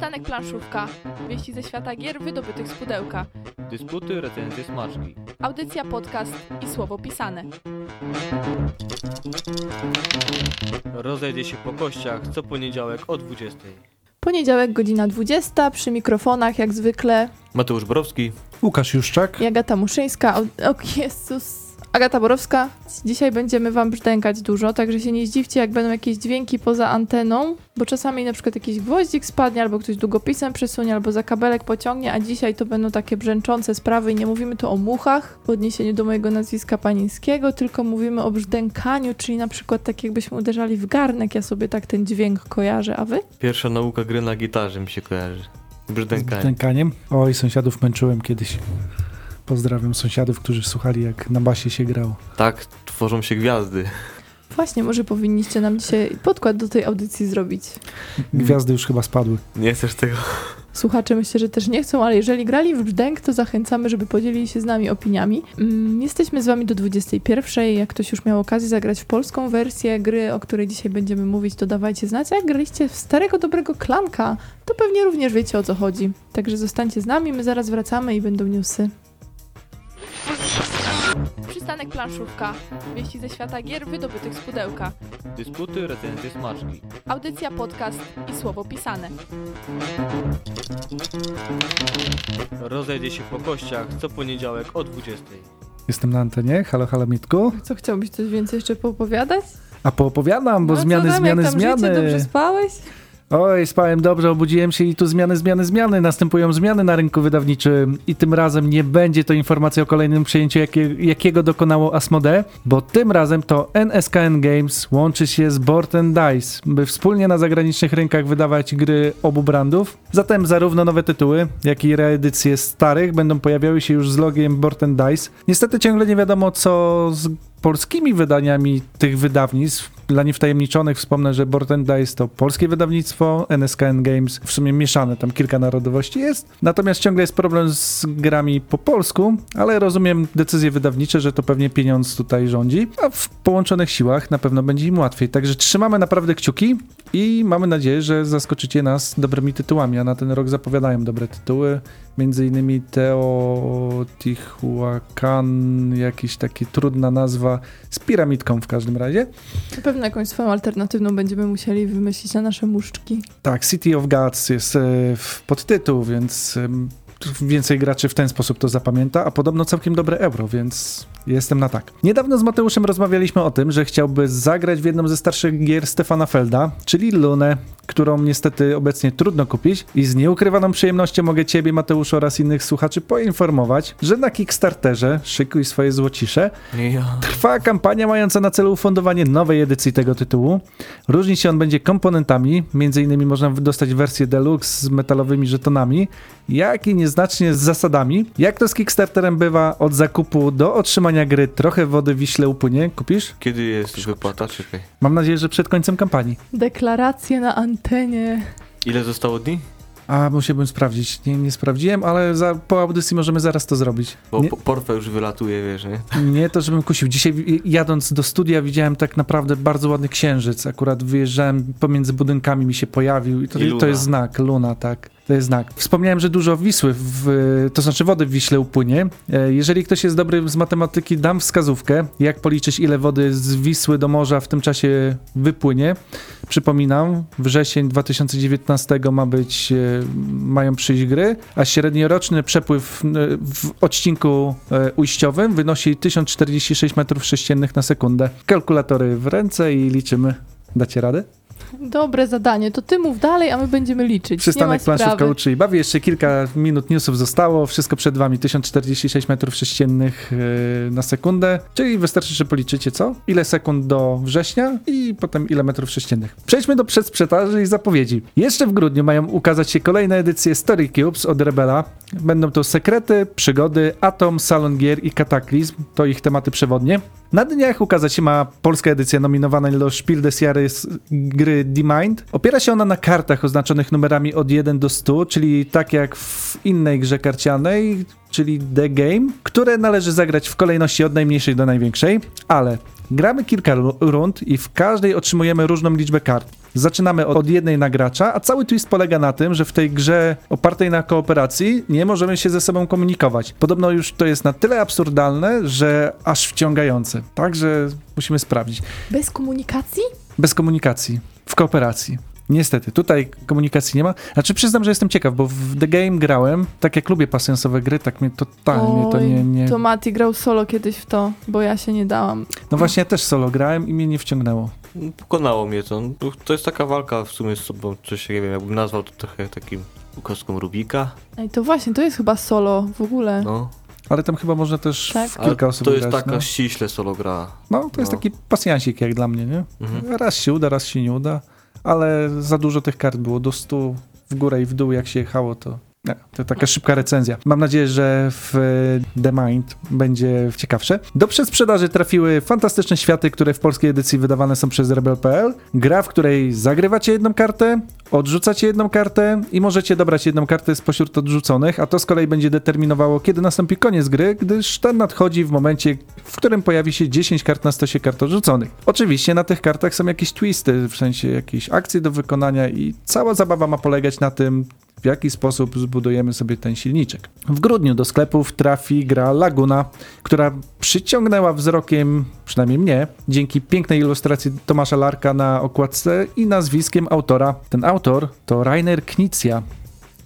Przystanek Planszówka. Wieści ze świata gier wydobytych z pudełka. Dysputy, recenzje, smaczki. Audycja, podcast i słowo pisane. Rozejdzie się po kościach co poniedziałek o 20. Poniedziałek, godzina 20. Przy mikrofonach jak zwykle Mateusz Borowski. Łukasz Juszczak. i Agata Muszyńska. O, o Jezus. Agata Borowska. Dzisiaj będziemy wam brzdękać dużo, także się nie zdziwcie, jak będą jakieś dźwięki poza anteną, bo czasami na przykład jakiś gwoździk spadnie, albo ktoś długopisem przesunie, albo za kabelek pociągnie, a dzisiaj to będą takie brzęczące sprawy i nie mówimy tu o muchach w odniesieniu do mojego nazwiska panińskiego, tylko mówimy o brzdękaniu, czyli na przykład tak jakbyśmy uderzali w garnek, ja sobie tak ten dźwięk kojarzę, a wy? Pierwsza nauka gry na gitarze mi się kojarzy. Z Brzdękanie. brzdękaniem. Oj, sąsiadów męczyłem kiedyś. Pozdrawiam sąsiadów, którzy słuchali, jak na basie się grało. Tak tworzą się gwiazdy. Właśnie, może powinniście nam dzisiaj podkład do tej audycji zrobić. Gwiazdy już chyba spadły. Nie chcesz tego? Słuchacze myślę, że też nie chcą, ale jeżeli grali w brzdęk, to zachęcamy, żeby podzielili się z nami opiniami. Mm, jesteśmy z wami do 21. Jak ktoś już miał okazję zagrać w polską wersję gry, o której dzisiaj będziemy mówić, to dawajcie znać. A jak graliście w starego, dobrego klanka, to pewnie również wiecie o co chodzi. Także zostańcie z nami, my zaraz wracamy i będą newsy. Przystanek planszówka. Wieści ze świata gier wydobytych z pudełka. Dysputy, recenzje, smaczki. Audycja, podcast i słowo pisane. Rozejdzie się po kościach co poniedziałek o 20. Jestem na antenie. Halo, halo, Mitku. Co, chciałbyś coś więcej jeszcze poopowiadać? A poopowiadam, bo No, zmiany, co tam, zmiany, jak tam zmiany. Życie, dobrze spałeś? Oj, spałem dobrze, obudziłem się i tu zmiany, zmiany, zmiany. Następują zmiany na rynku wydawniczym i tym razem nie będzie to informacja o kolejnym przejęciu, jakie, jakiego dokonało Asmodee, bo tym razem to NSKN Games łączy się z Board Dice, by wspólnie na zagranicznych rynkach wydawać gry obu brandów. Zatem zarówno nowe tytuły, jak i reedycje starych będą pojawiały się już z logiem Board Dice. Niestety ciągle nie wiadomo co z polskimi wydaniami tych wydawnictw. Dla niewtajemniczonych wspomnę, że Board and Dice to polskie wydawnictwo, NSKN Games w sumie mieszane, tam kilka narodowości jest. Natomiast ciągle jest problem z grami po polsku, ale rozumiem decyzje wydawnicze, że to pewnie pieniądz tutaj rządzi, a w połączonych siłach na pewno będzie im łatwiej. Także trzymamy naprawdę kciuki i mamy nadzieję, że zaskoczycie nas dobrymi tytułami, a na ten rok zapowiadają dobre tytuły. Między innymi Teotihuacan, jakiś taki trudna nazwa, z piramidką w każdym razie. Na pewno jakąś swoją alternatywną będziemy musieli wymyślić na nasze muszczki. Tak, City of Gods jest e, w podtytuł, więc więcej graczy w ten sposób to zapamięta, a podobno całkiem dobre euro, więc jestem na tak. Niedawno z Mateuszem rozmawialiśmy o tym, że chciałby zagrać w jedną ze starszych gier Stefana Felda, czyli Lunę, którą niestety obecnie trudno kupić i z nieukrywaną przyjemnością mogę Ciebie, Mateusz oraz innych słuchaczy poinformować, że na Kickstarterze, szykuj swoje złocisze. Trwa kampania mająca na celu ufundowanie nowej edycji tego tytułu. Różnić się on będzie komponentami, między innymi można dostać wersję deluxe z metalowymi żetonami, jak i nieznacznie z zasadami. Jak to z Kickstarterem bywa, od zakupu do otrzymania gry trochę wody w Wiśle upłynie. Kupisz? Kiedy jest wypłata? Czekaj. Mam nadzieję, że przed końcem kampanii. Deklaracje na antenie. Ile zostało dni? A, musiałbym sprawdzić. Nie, nie sprawdziłem, ale za, po audycji możemy zaraz to zrobić. Bo Nie, portfel już wylatuje, wiesz, nie? Nie to, żebym kusił. Dzisiaj jadąc do studia widziałem tak naprawdę bardzo ładny księżyc. Akurat wyjeżdżałem pomiędzy budynkami, mi się pojawił i to, I to jest znak, luna, tak. Znak. Wspomniałem, że dużo Wisły, w, to znaczy wody w Wiśle upłynie. E, Jeżeli ktoś jest dobry z matematyki, dam wskazówkę, jak policzyć ile wody z Wisły do morza w tym czasie wypłynie. Przypominam, wrzesień 2019 ma być, e, mają przyjść gry, a średnioroczny przepływ e, w odcinku ujściowym wynosi 1046 metrów sześciennych na sekundę. Kalkulatory w ręce i liczymy. Dacie radę? Dobre zadanie, to ty mów dalej, a my będziemy liczyć. Przystanek planszówka uczy i bawi. Jeszcze kilka minut newsów zostało. Wszystko przed wami. 1046 metrów sześciennych yy, na sekundę. Czyli wystarczy, że policzycie co? Ile sekund do września i potem ile metrów sześciennych. Przejdźmy do przedsprzedaży i zapowiedzi. Jeszcze w grudniu mają ukazać się kolejne edycje Story Cubes od Rebela. Będą to sekrety, przygody, Atom, Salon Gier i Kataklizm. To ich tematy przewodnie. Na dniach ukazać się ma polska edycja nominowana do Spiel des Jahres gry D-Mind. Opiera się ona na kartach oznaczonych numerami od 1 do 100, czyli tak jak w innej grze karcianej, czyli The Game, które należy zagrać w kolejności od najmniejszej do największej, ale gramy kilka ru- rund i w każdej otrzymujemy różną liczbę kart. Zaczynamy od jednej na gracza, a cały twist polega na tym, że w tej grze opartej na kooperacji nie możemy się ze sobą komunikować. Podobno już to jest na tyle absurdalne, że aż wciągające. Także musimy sprawdzić. Bez komunikacji? Bez komunikacji, w kooperacji. Niestety, tutaj komunikacji nie ma. Znaczy przyznam, że jestem ciekaw, bo w The Game grałem, tak jak lubię pasjansowe gry, tak mnie totalnie to Oj, nie... nie... To Mati grał solo kiedyś w to, bo ja się nie dałam. No właśnie, ja też solo grałem i mnie nie wciągnęło. Pokonało mnie to. No, To jest taka walka w sumie z sobą, coś, nie wiem, jakbym nazwał to trochę takim kostką Rubika. Ej, to właśnie, to jest chyba solo w ogóle. No, Ale tam chyba można też Tak. kilka osób to jest grać, taka no. ściśle solo gra. no, to jest no. taki pasjansik jak dla mnie, nie? Mhm. Raz się uda, raz się nie uda, ale za dużo tych kart było, do 100 w górę i w dół jak się jechało, to... To taka szybka recenzja. Mam nadzieję, że w e, The Mind będzie ciekawsze. Do przedsprzedaży trafiły fantastyczne światy, które w polskiej edycji wydawane są przez Rebel.pl. Gra, w której zagrywacie jedną kartę, odrzucacie jedną kartę i możecie dobrać jedną kartę spośród odrzuconych, a to z kolei będzie determinowało, kiedy nastąpi koniec gry, gdyż ten nadchodzi w momencie, w którym pojawi się 10 kart na stosie kart odrzuconych. Oczywiście na tych kartach są jakieś twisty, w sensie jakieś akcje do wykonania i cała zabawa ma polegać na tym, w jaki sposób zbudujemy sobie ten silniczek. W grudniu do sklepów trafi gra Laguna, która przyciągnęła wzrokiem, przynajmniej mnie, dzięki pięknej ilustracji Tomasza Larka na okładce i nazwiskiem autora. Ten autor to Rainer Knizia.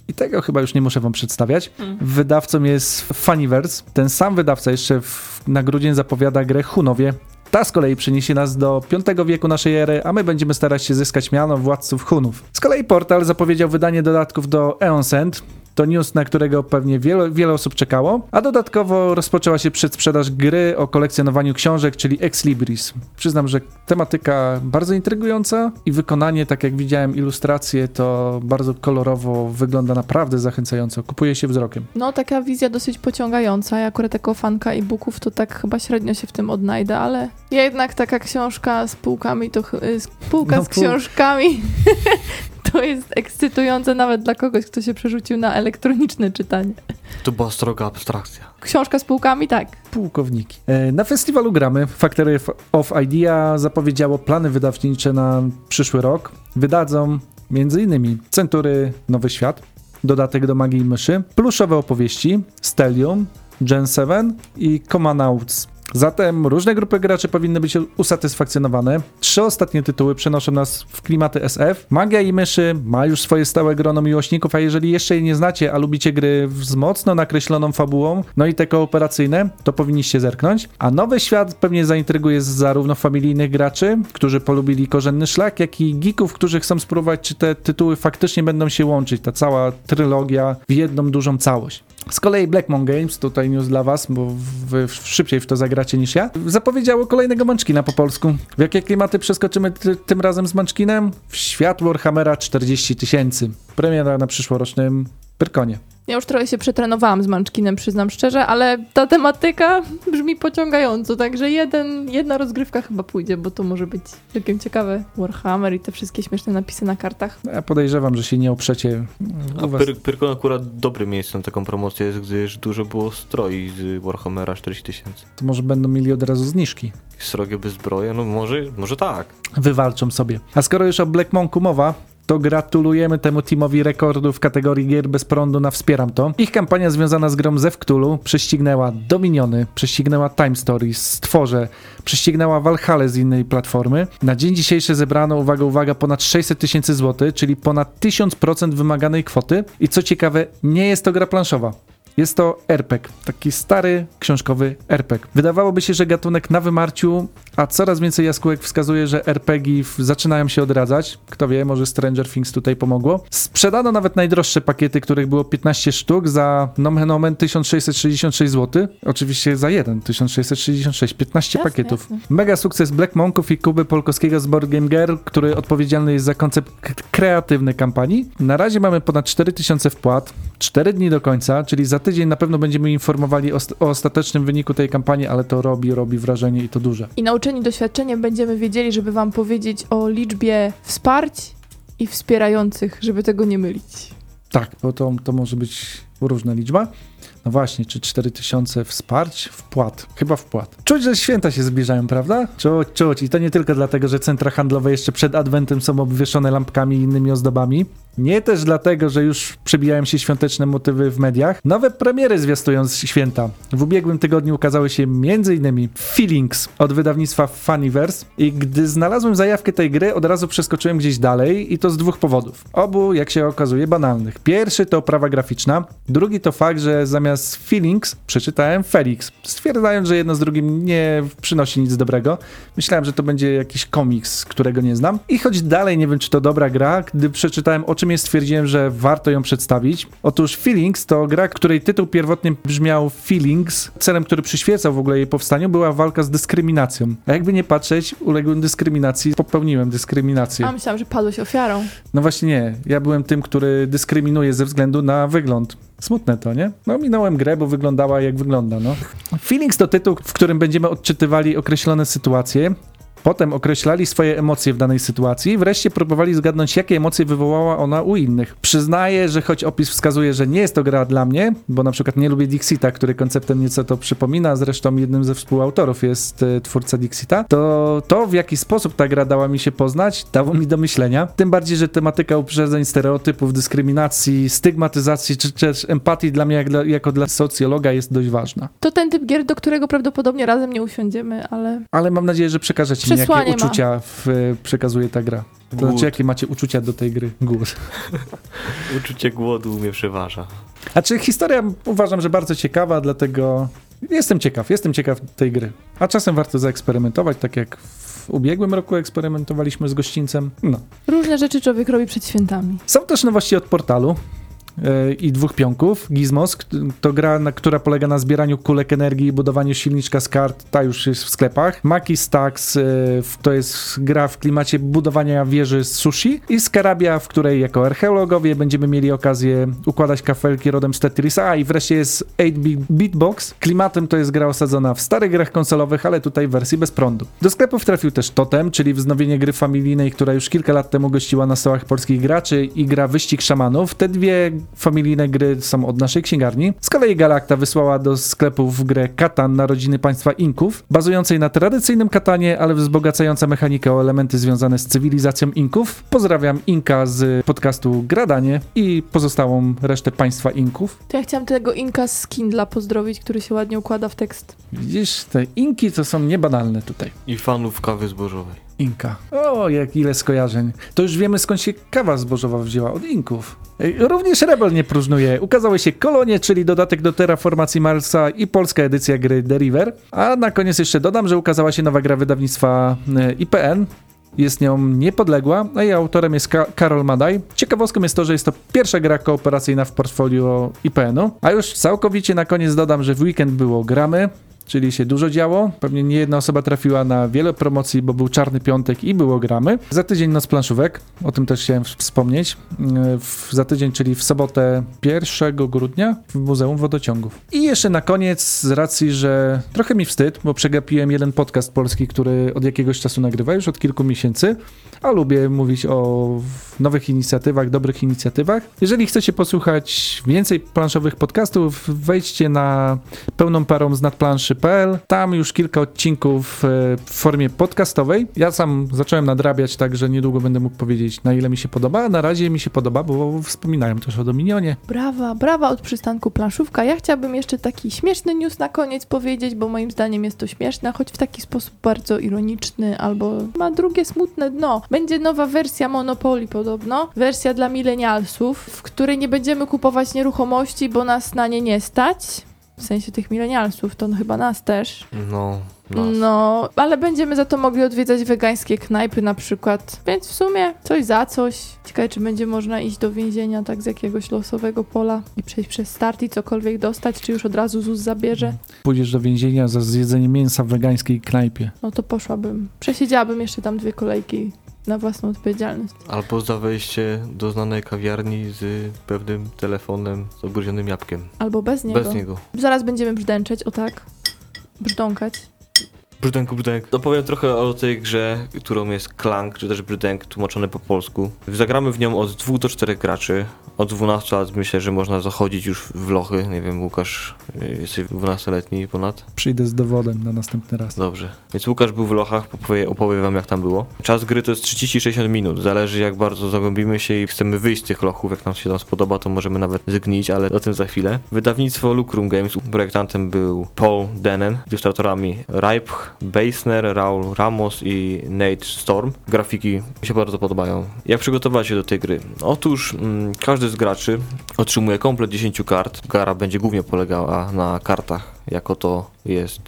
I tego chyba już nie muszę wam przedstawiać. Wydawcą jest Funiverse. Ten sam wydawca jeszcze w, na grudzień zapowiada grę Hunowie. Ta z kolei przeniesie nas do V wieku naszej ery, a my będziemy starać się zyskać miano władców Hunów. Z kolei portal zapowiedział wydanie dodatków do Eon's End. To news, na którego pewnie wiele, wiele osób czekało, a dodatkowo rozpoczęła się przedsprzedaż gry o kolekcjonowaniu książek, czyli Ex Libris. Przyznam, że tematyka bardzo intrygująca i wykonanie, tak jak widziałem ilustracje, to bardzo kolorowo wygląda naprawdę zachęcająco. Kupuje się wzrokiem. No, taka wizja dosyć pociągająca. Ja akurat jako fanka e-booków to tak chyba średnio się w tym odnajdę, ale jednak taka książka z półkami to... ch- y, Półka No, z pół- książkami to jest ekscytujące nawet dla kogoś, kto się przerzucił na elektroniczne czytanie. To była stroga abstrakcja. Książka z półkami, tak. Pułkowniki. E, Na festiwalu gramy. Factory of Idea zapowiedziało plany wydawnicze na przyszły rok. Wydadzą m.in. Century Nowy Świat, dodatek do Magii i Myszy, pluszowe opowieści, Stellium, Gen 7 i Comanauts. Zatem różne grupy graczy powinny być usatysfakcjonowane. Trzy ostatnie tytuły przenoszą nas w klimaty SF. Magia i myszy ma już swoje stałe grono miłośników, a jeżeli jeszcze jej nie znacie, a lubicie gry z mocno nakreśloną fabułą, no i te kooperacyjne, to powinniście zerknąć. A nowy świat pewnie zaintryguje zarówno familijnych graczy, którzy polubili korzenny szlak, jak i geeków, którzy chcą spróbować, czy te tytuły faktycznie będą się łączyć, ta cała trylogia w jedną dużą całość. Z kolei Blackmon Games, tutaj news dla was, bo wy szybciej w to zagracie niż ja, zapowiedziało kolejnego Munchkina po polsku. W jakie klimaty przeskoczymy ty, tym razem z Munchkinem? W świat Warhammera 40 tysięcy. Premiera na przyszłorocznym Pyrkonie. Ja już trochę się przetrenowałam z Munchkinem, przyznam szczerze, ale ta tematyka brzmi pociągająco, także jeden, jedna rozgrywka chyba pójdzie, bo to może być całkiem ciekawe. Warhammer i te wszystkie śmieszne napisy na kartach. Ja podejrzewam, że się nie oprzecie. A U was... Pyr, Pyrkon akurat dobrym miejscem na taką promocję jest, gdyż dużo było stroi z Warhammera 40 tysięcy. To może będą mieli od razu zniżki. Srogie bez zbroje, no może, może tak. wywalczą sobie. A skoro już o Black Monku mowa, to gratulujemy temu teamowi rekordu w kategorii gier bez prądu na Wspieram to. Ich kampania związana z grą Zew Cthulhu prześcignęła Dominiony, prześcignęła Time Stories, Stworze, prześcignęła Valhalla z innej platformy. Na dzień dzisiejszy zebrano, uwaga, uwaga, ponad 600 tysięcy złotych, czyli ponad 1000% wymaganej kwoty. I co ciekawe, nie jest to gra planszowa. Jest to RPG, taki stary, książkowy RPG. Wydawałoby się, że gatunek na wymarciu, a coraz więcej jaskółek wskazuje, że RPG zaczynają się odradzać. Kto wie, może Stranger Things tutaj pomogło. Sprzedano nawet najdroższe pakiety, których było 15 sztuk za nomen omen 1666 zł. Oczywiście za jeden 1666, 15 Jasne, pakietów. jasne. Mega sukces Black Monków i Kuby Polkowskiego z Board Game Girl, który odpowiedzialny jest za koncept kreatywny kampanii. Na razie mamy ponad 4000 wpłat, 4 dni do końca, czyli za tydzień na pewno będziemy informowali o, o ostatecznym wyniku tej kampanii, ale to robi, robi wrażenie i to duże. I nauczeni doświadczeniem będziemy wiedzieli, żeby wam powiedzieć o liczbie wsparć i wspierających, żeby tego nie mylić. Tak, bo to, to może być różna liczba. No właśnie, czy 4000 wsparć? Wpłat. Chyba wpłat. Czuć, że święta się zbliżają, prawda? Czuć, czuć. I to nie tylko dlatego, że centra handlowe jeszcze przed adwentem są obwieszone lampkami i innymi ozdobami. Nie też dlatego, że już przebijają się świąteczne motywy w mediach. Nowe premiery zwiastują święta. W ubiegłym tygodniu ukazały się m.in. Feelings od wydawnictwa Funnyverse i gdy znalazłem zajawkę tej gry, od razu przeskoczyłem gdzieś dalej i to z dwóch powodów. Obu, jak się okazuje, banalnych. Pierwszy to oprawa graficzna, drugi to fakt, że zamiast Feelings przeczytałem Felix, stwierdzając, że jedno z drugim nie przynosi nic dobrego. Myślałem, że to będzie jakiś komiks, którego nie znam. I choć dalej nie wiem, czy to dobra gra, gdy przeczytałem o czym jest, stwierdziłem, że warto ją przedstawić. Otóż Feelings to gra, której tytuł pierwotnie brzmiał Feelings. Celem, który przyświecał w ogóle jej powstaniu, była walka z dyskryminacją. A jakby nie patrzeć, uległem dyskryminacji, popełniłem dyskryminację. A myślałam, że padłeś ofiarą. No właśnie nie. Ja byłem tym, który dyskryminuje ze względu na wygląd. Smutne to, nie? No minąłem grę, bo wyglądała jak wygląda, no. Feelings to tytuł, w którym będziemy odczytywali określone sytuacje, potem określali swoje emocje w danej sytuacji i wreszcie próbowali zgadnąć, jakie emocje wywołała ona u innych. Przyznaję, że choć opis wskazuje, że nie jest to gra dla mnie, bo na przykład nie lubię Dixita, który konceptem nieco to przypomina, zresztą jednym ze współautorów jest e, twórca Dixita, to to, w jaki sposób ta gra dała mi się poznać, dało mi do myślenia. Tym bardziej, że tematyka uprzedzeń, stereotypów, dyskryminacji, stygmatyzacji czy też empatii dla mnie jak dla, jako dla socjologa jest dość ważna. To ten typ gier, do którego prawdopodobnie razem nie usiądziemy, ale Ale mam nadzieję, że przekażecie mi, jakie ma. uczucia w, przekazuje ta gra. To Głód. znaczy, jakie macie uczucia do tej gry? Głód. Uczucie głodu mnie przeważa. A czy historia uważam, że bardzo ciekawa, dlatego jestem ciekaw, jestem ciekaw tej gry. A czasem warto zaeksperymentować, tak jak w ubiegłym roku eksperymentowaliśmy z gościńcem. No. różne rzeczy człowiek robi przed świętami. Są też nowości od portalu. E, I dwóch pionków. Gizmos to gra, która polega na zbieraniu kulek energii i budowaniu silniczka z kart. Ta już jest w sklepach. Maki Stacks e, to jest gra w klimacie budowania wieży z sushi. I Scarabia, w której jako archeologowie będziemy mieli okazję układać kafelki rodem z Tetrisa. A i wreszcie jest 8-bit Beatbox. Klimatem to jest gra osadzona w starych grach konsolowych, ale tutaj w wersji bez prądu. Do sklepów trafił też Totem, czyli wznowienie gry familijnej, która już kilka lat temu gościła na stołach polskich graczy i gra Wyścig Szamanów. Te dwie familijne gry są od naszej księgarni. Z kolei Galacta wysłała do sklepów grę Katan Narodziny Państwa Inków, bazującej na tradycyjnym Katanie, ale wzbogacająca mechanikę o elementy związane z cywilizacją Inków. Pozdrawiam Inka z podcastu Gradanie i pozostałą resztę państwa Inków. To ja chciałam tego Inka z Kindla pozdrowić, który się ładnie układa w tekst. Widzisz, te Inki to są niebanalne tutaj. I fanów kawy zbożowej. Inka. O, jak ile skojarzeń. To już wiemy skąd się kawa zbożowa wzięła od Inków. Również Rebel nie próżnuje. Ukazały się Kolonie, czyli dodatek do Terraformacji Marsa i polska edycja gry The River. A na koniec jeszcze dodam, że ukazała się nowa gra wydawnictwa e, IPN. Jest nią niepodległa, a jej autorem jest Ka- Karol Madaj. Ciekawostką jest to, że jest to pierwsza gra kooperacyjna w portfolio IPN-u. A już całkowicie na koniec dodam, że w weekend było gramy, czyli się dużo działo. Pewnie nie jedna osoba trafiła na wiele promocji, bo był czarny piątek i było gramy. Za tydzień noc planszówek, o tym też chciałem wspomnieć. W, za tydzień, czyli w sobotę 1 grudnia w Muzeum Wodociągów. I jeszcze na koniec, z racji, że trochę mi wstyd, bo przegapiłem jeden podcast polski, który od jakiegoś czasu nagrywa, już od kilku miesięcy, a lubię mówić o nowych inicjatywach, dobrych inicjatywach. Jeżeli chcecie posłuchać więcej planszowych podcastów, wejdźcie na pełną parą z Tam już kilka odcinków e, w formie podcastowej. Ja sam zacząłem nadrabiać, także niedługo będę mógł powiedzieć, na ile mi się podoba. Na razie mi się podoba, bo wspominają też o Dominionie. Brawa, brawa od przystanku planszówka. Ja chciałabym jeszcze taki śmieszny news na koniec powiedzieć, bo moim zdaniem jest to śmieszne, choć w taki sposób bardzo ironiczny, albo ma drugie smutne dno. Będzie nowa wersja Monopoly podobno, wersja dla milenialsów, w której nie będziemy kupować nieruchomości, bo nas na nie nie stać. W sensie tych milenialsów, to chyba nas też. No, nas. No, ale będziemy za to mogli odwiedzać wegańskie knajpy na przykład. Więc w sumie coś za coś. Ciekawe, czy będzie można iść do więzienia tak z jakiegoś losowego pola i przejść przez start i cokolwiek dostać, czy już od razu ZUS zabierze. Pójdziesz do więzienia za zjedzenie mięsa w wegańskiej knajpie. No to poszłabym. Przesiedziałabym jeszcze tam dwie kolejki na własną odpowiedzialność. Albo za wejście do znanej kawiarni z pewnym telefonem z obróżonym jabłkiem. Albo bez niego. Bez niego. Zaraz będziemy brzdęczeć, o tak. Brzdąkać. Brzdęku, brzdęk. To powiem trochę o tej grze, którą jest Clank, czy też brzdęk, tłumaczony po polsku. Zagramy w nią od 2 do 4 graczy. Od 12 lat myślę, że można zachodzić już w lochy. Nie wiem, Łukasz, y, jesteś 12-letni ponad? Przyjdę z dowodem na następny raz. Dobrze. Więc Łukasz był w lochach, opowie, opowie wam jak tam było. Czas gry to jest 30-60 minut. Zależy jak bardzo zagłębimy się i chcemy wyjść z tych lochów. Jak nam się tam spodoba, to możemy nawet zgnić, ale o tym za chwilę. Wydawnictwo Lucrum Games. Projektantem był Paul Denen. Ilustratorami Ripe, Beisner, Raul Ramos i Nate Storm. Grafiki mi się bardzo podobają. Jak przygotować się do tej gry? Otóż mm, każdy z graczy otrzymuje komplet 10 kart. Gara będzie głównie polegała na kartach jako to jest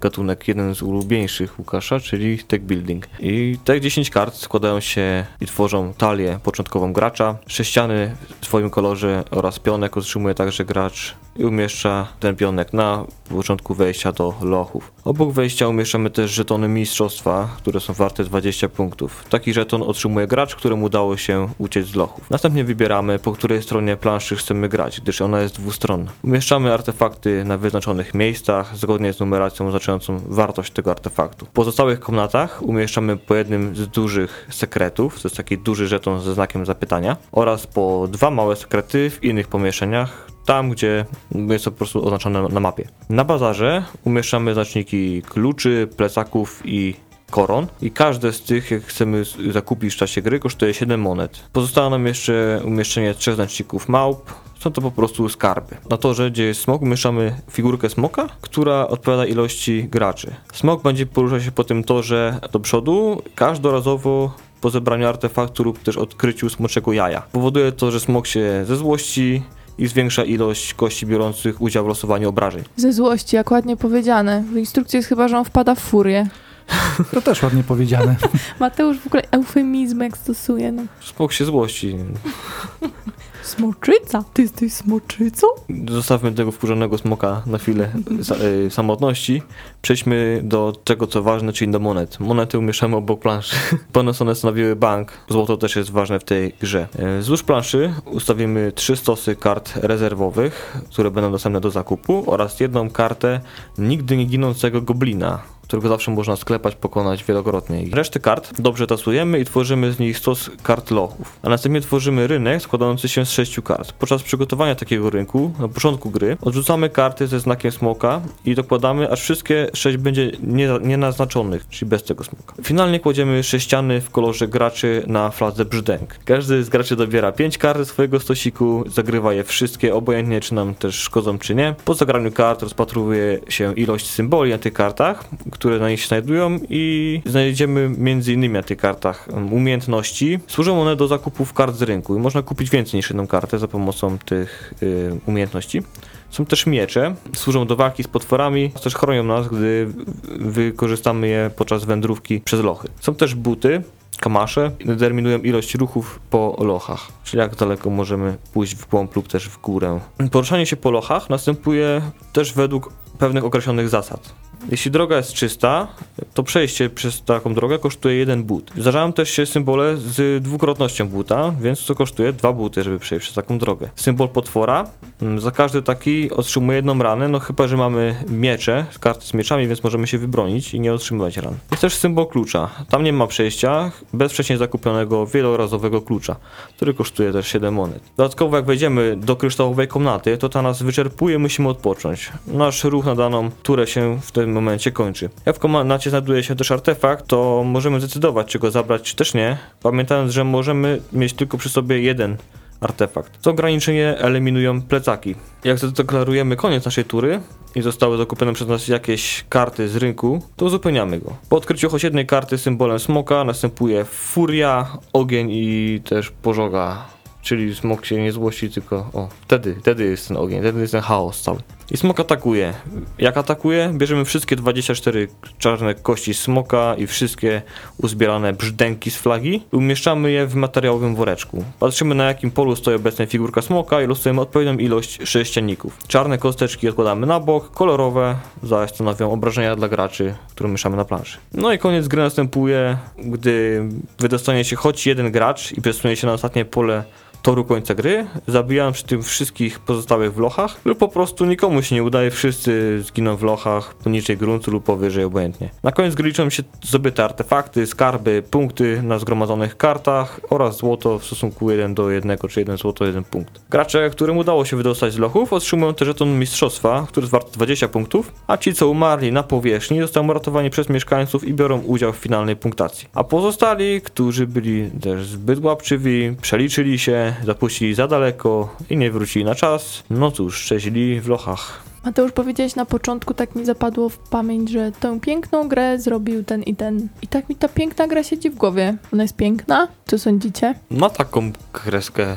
gatunek jeden z ulubieńszych Łukasza, czyli deck building. I te 10 kart składają się i tworzą talię początkową gracza. Sześciany w swoim kolorze oraz pionek otrzymuje także gracz i umieszcza ten pionek na początku wejścia do lochów. Obok wejścia umieszczamy też żetony mistrzostwa, które są warte 20 punktów. Taki żeton otrzymuje gracz, któremu udało się uciec z lochów. Następnie wybieramy, po której stronie planszy chcemy grać, gdyż ona jest dwustronna. Umieszczamy artefakty na wyznaczonych miejscach, zgodnie z numeracją oznaczającą wartość tego artefaktu. W pozostałych komnatach umieszczamy po jednym z dużych sekretów, to jest taki duży żeton ze znakiem zapytania, oraz po dwa małe sekrety w innych pomieszczeniach, tam gdzie jest to po prostu oznaczone na mapie. Na bazarze umieszczamy znaczniki kluczy, plecaków i koron i każde z tych, jak chcemy zakupić w czasie gry, kosztuje 7 monet. Pozostało nam jeszcze umieszczenie trzech znaczników małp, są to po prostu skarby. Na torze, gdzie jest smok, umieszczamy figurkę smoka, która odpowiada ilości graczy. Smok będzie poruszał się po tym torze do przodu, każdorazowo po zebraniu artefaktu lub też odkryciu smoczego jaja. Powoduje to, że smok się ze złości i zwiększa ilość kości biorących udział w losowaniu obrażeń. Ze złości, jak ładnie powiedziane. W instrukcji jest chyba, że on wpada w furię. To też ładnie powiedziane. Mateusz w ogóle eufemizm jak stosuje. No. Smok się złości. Smoczyca? Ty jesteś smoczycą? Zostawmy tego wkurzonego smoka na chwilę y, samotności. Przejdźmy do tego, co ważne, czyli do monet. Monety umieszczamy obok planszy. Ponieważ one stanowiły bank, złoto też jest ważne w tej grze. Y, Wzdłuż planszy ustawimy trzy stosy kart rezerwowych, które będą dostępne do zakupu oraz jedną kartę nigdy nie ginącego goblina którego zawsze można sklepać, pokonać wielokrotnie. I Resztę kart dobrze tasujemy i tworzymy z nich stos kart lochów. A następnie tworzymy rynek składający się z sześciu kart. Podczas przygotowania takiego rynku, na początku gry, odrzucamy karty ze znakiem smoka i dokładamy, aż wszystkie sześć będzie nie, nienaznaczonych, czyli bez tego smoka. Finalnie kładziemy sześciany w kolorze graczy na fladze brzdęk. Każdy z graczy dobiera pięć kart ze swojego stosiku, zagrywa je wszystkie, obojętnie czy nam też szkodzą czy nie. Po zagraniu kart rozpatruje się ilość symboli na tych kartach, które na nich się znajdują i znajdziemy między innymi na tych kartach um, umiejętności. Służą one do zakupów kart z rynku i można kupić więcej niż jedną kartę za pomocą tych y, umiejętności. Są też miecze, służą do walki z potworami, też chronią nas, gdy wykorzystamy je podczas wędrówki przez lochy. Są też buty, kamasze, determinują ilość ruchów po lochach, czyli jak daleko możemy pójść w głąb lub też w górę. Poruszanie się po lochach następuje też według pewnych określonych zasad. Jeśli droga jest czysta, to przejście przez taką drogę kosztuje jeden but. Zdarzają też się symbole z dwukrotnością buta, więc to kosztuje dwa buty, żeby przejść przez taką drogę. Symbol potwora, mm, za każdy taki otrzymuje jedną ranę, no chyba, że mamy miecze, karty z mieczami, więc możemy się wybronić i nie otrzymywać ran. Jest też symbol klucza. Tam nie ma przejścia bez wcześniej zakupionego wielorazowego klucza, który kosztuje też 7 monet. Dodatkowo jak wejdziemy do kryształowej komnaty, to ta nas wyczerpuje, musimy odpocząć. Nasz ruch na daną turę się w tym momencie kończy. Jak w komnacie znajduje się też artefakt, to możemy zdecydować, czy go zabrać, czy też nie, pamiętając, że możemy mieć tylko przy sobie jeden artefakt. To ograniczenie eliminują plecaki. Jak zadeklarujemy koniec naszej tury i zostały zakupione przez nas jakieś karty z rynku, to uzupełniamy go. Po odkryciu choć jednej karty symbolem smoka następuje furia, ogień i też pożoga. Czyli smok się nie złości, tylko o, wtedy, wtedy jest ten ogień, wtedy jest ten chaos cały. I smok atakuje. Jak atakuje, bierzemy wszystkie 24 czarne kości smoka i wszystkie uzbierane brzdęki z flagi i umieszczamy je w materiałowym woreczku. Patrzymy na jakim polu stoi obecnie figurka smoka i losujemy odpowiednią ilość sześcienników. Czarne kosteczki odkładamy na bok, kolorowe zaś stanowią obrażenia dla graczy, które mieszamy na planszy. No i koniec gry następuje, gdy wydostanie się choć jeden gracz i przesunie się na ostatnie pole toru końca gry, zabijałem przy tym wszystkich pozostałych w lochach, lub po prostu nikomu się nie udaje, wszyscy zginą w lochach poniżej gruntu lub powyżej obojętnie. Na koniec gry liczą się zdobyte artefakty, skarby, punkty na zgromadzonych kartach oraz złoto w stosunku 1 do 1, czy 1 złoto, 1 punkt. Gracze, którym udało się wydostać z lochów, otrzymują też żeton mistrzostwa, który jest wart 20 punktów, a ci, co umarli na powierzchni, zostają uratowani przez mieszkańców i biorą udział w finalnej punktacji. A pozostali, którzy byli też zbyt łapczywi, przeliczyli się, zapuścili za daleko i nie wrócili na czas, no cóż, szczęśli w lochach. Mateusz, powiedziałeś na początku, tak mi zapadło w pamięć, że tę piękną grę zrobił ten i ten. I tak mi ta piękna gra siedzi w głowie. Ona jest piękna? Co sądzicie? Ma taką kreskę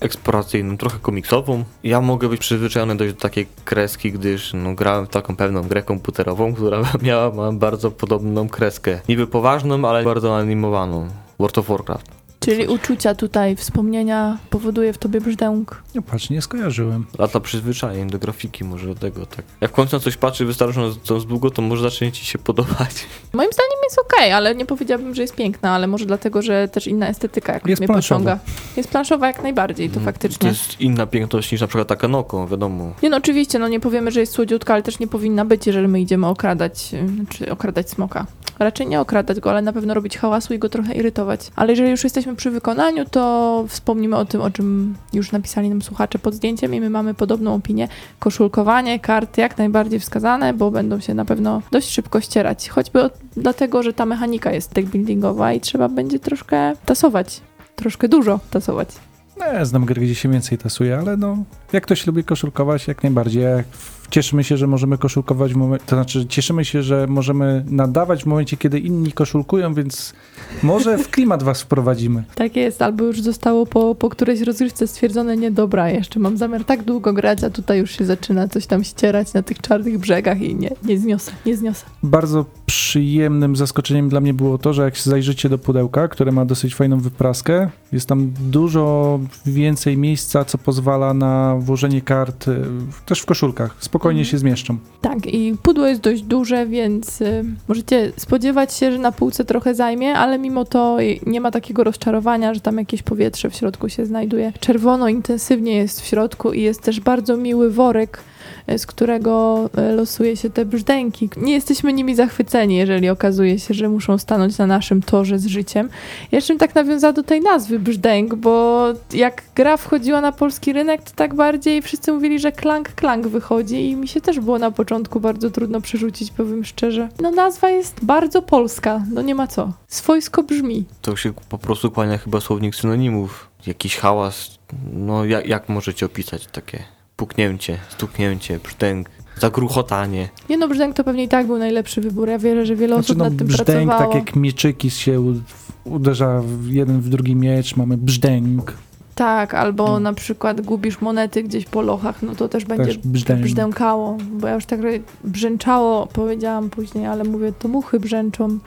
eksploracyjną, trochę komiksową. Ja mogę być przyzwyczajony dość do takiej kreski, gdyż no, grałem w taką pewną grę komputerową, która miała bardzo podobną kreskę. Niby poważną, ale bardzo animowaną. World of Warcraft. Czyli Coś. uczucia tutaj, wspomnienia powoduje w tobie brzdęk. No patrz, nie skojarzyłem. Lata przyzwyczajeń do grafiki, może do tego tak. Jak w końcu na coś patrzy wystarczająco długo, to może zacznie ci się podobać. Moim zdaniem jest okej, ale nie powiedziałabym, że jest piękna, ale może dlatego, że też inna estetyka jakoś Jest mnie planszowa. pociąga. Jest planszowa jak najbardziej, to Mm, faktycznie. To jest inna piękność niż na przykład taka Noko, wiadomo. Nie no, oczywiście, no nie powiemy, że jest słodziutka, ale też nie powinna być, jeżeli my idziemy okradać, y, znaczy okradać smoka. Raczej nie okradać go, ale na pewno robić hałasu i go trochę irytować. Ale jeżeli już jesteśmy przy wykonaniu, to wspomnimy o tym, o czym już napisali nam słuchacze pod zdjęciem i my mamy podobną opinię. Koszulkowanie kart jak najbardziej wskazane, bo będą się na pewno dość szybko ścierać. Choćby od, dlatego, że ta mechanika jest deck buildingowa i trzeba będzie troszkę tasować. Troszkę dużo tasować. Nie, znam gry, gdzie się więcej tasuje, ale no, jak ktoś lubi koszulkować, jak najbardziej. Jak Cieszymy się, że możemy koszulkować w momencie, to znaczy cieszymy się, że możemy nadawać w momencie, kiedy inni koszulkują, więc może w klimat was wprowadzimy. Tak jest, albo już zostało po, po którejś rozgrywce stwierdzone, nie dobra, jeszcze mam zamiar tak długo grać, a tutaj już się zaczyna coś tam ścierać na tych czarnych brzegach i nie, nie zniosę, nie zniosę. Bardzo przyjemnym zaskoczeniem dla mnie było to, że jak zajrzycie do pudełka, które ma dosyć fajną wypraskę, jest tam dużo więcej miejsca, co pozwala na włożenie kart y, też w koszulkach. Spokojnie Mhm. się zmieszczą. Tak, i pudło jest dość duże, więc y, możecie spodziewać się, że na półce trochę zajmie, ale mimo to nie ma takiego rozczarowania, że tam jakieś powietrze w środku się znajduje. Czerwono intensywnie jest w środku i jest też bardzo miły worek, z którego y, losuje się te brzdęki. Nie jesteśmy nimi zachwyceni, jeżeli okazuje się, że muszą stanąć na naszym torze z życiem. Jeszcze bym tak nawiązała do tej nazwy brzdęk, bo jak gra wchodziła na polski rynek, to tak bardziej wszyscy mówili, że klank klank wychodzi i mi się też było na początku bardzo trudno przerzucić, powiem szczerze. No nazwa jest bardzo polska, no nie ma co. Swojsko brzmi. To się po prostu kłania chyba słownik synonimów. Jakiś hałas. No jak, jak możecie opisać takie puknięcie, stuknięcie, brzdęk, zagruchotanie. Nie no, brzdęk to pewnie i tak był najlepszy wybór. Ja wierzę, że wiele Znaczy, osób no, nad tym brzdęk, pracowało. tak jak mieczyki się uderza w jeden w drugi miecz, mamy brzdęk, Tak, albo No. na przykład gubisz monety gdzieś po lochach, no to też będzie też brzdęk. brzdękało, bo ja już tak brzęczało powiedziałam później, ale mówię, to muchy brzęczą,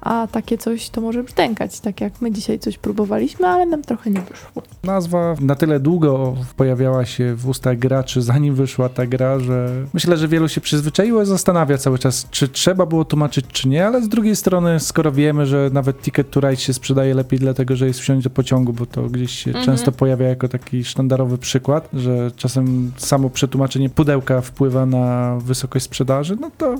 a takie coś to może brzdękać, tak jak my dzisiaj coś próbowaliśmy, ale nam trochę nie wyszło. Nazwa na tyle długo pojawiała się w ustach graczy, zanim wyszła ta gra, że myślę, że wielu się przyzwyczaiło i zastanawia cały czas, czy trzeba było tłumaczyć, czy nie, ale z drugiej strony, skoro wiemy, że nawet Ticket to Ride się sprzedaje lepiej dlatego, że jest wsiąść do pociągu, bo to gdzieś się Mhm. często pojawia jako taki sztandarowy przykład, że czasem samo przetłumaczenie pudełka wpływa na wysokość sprzedaży, no to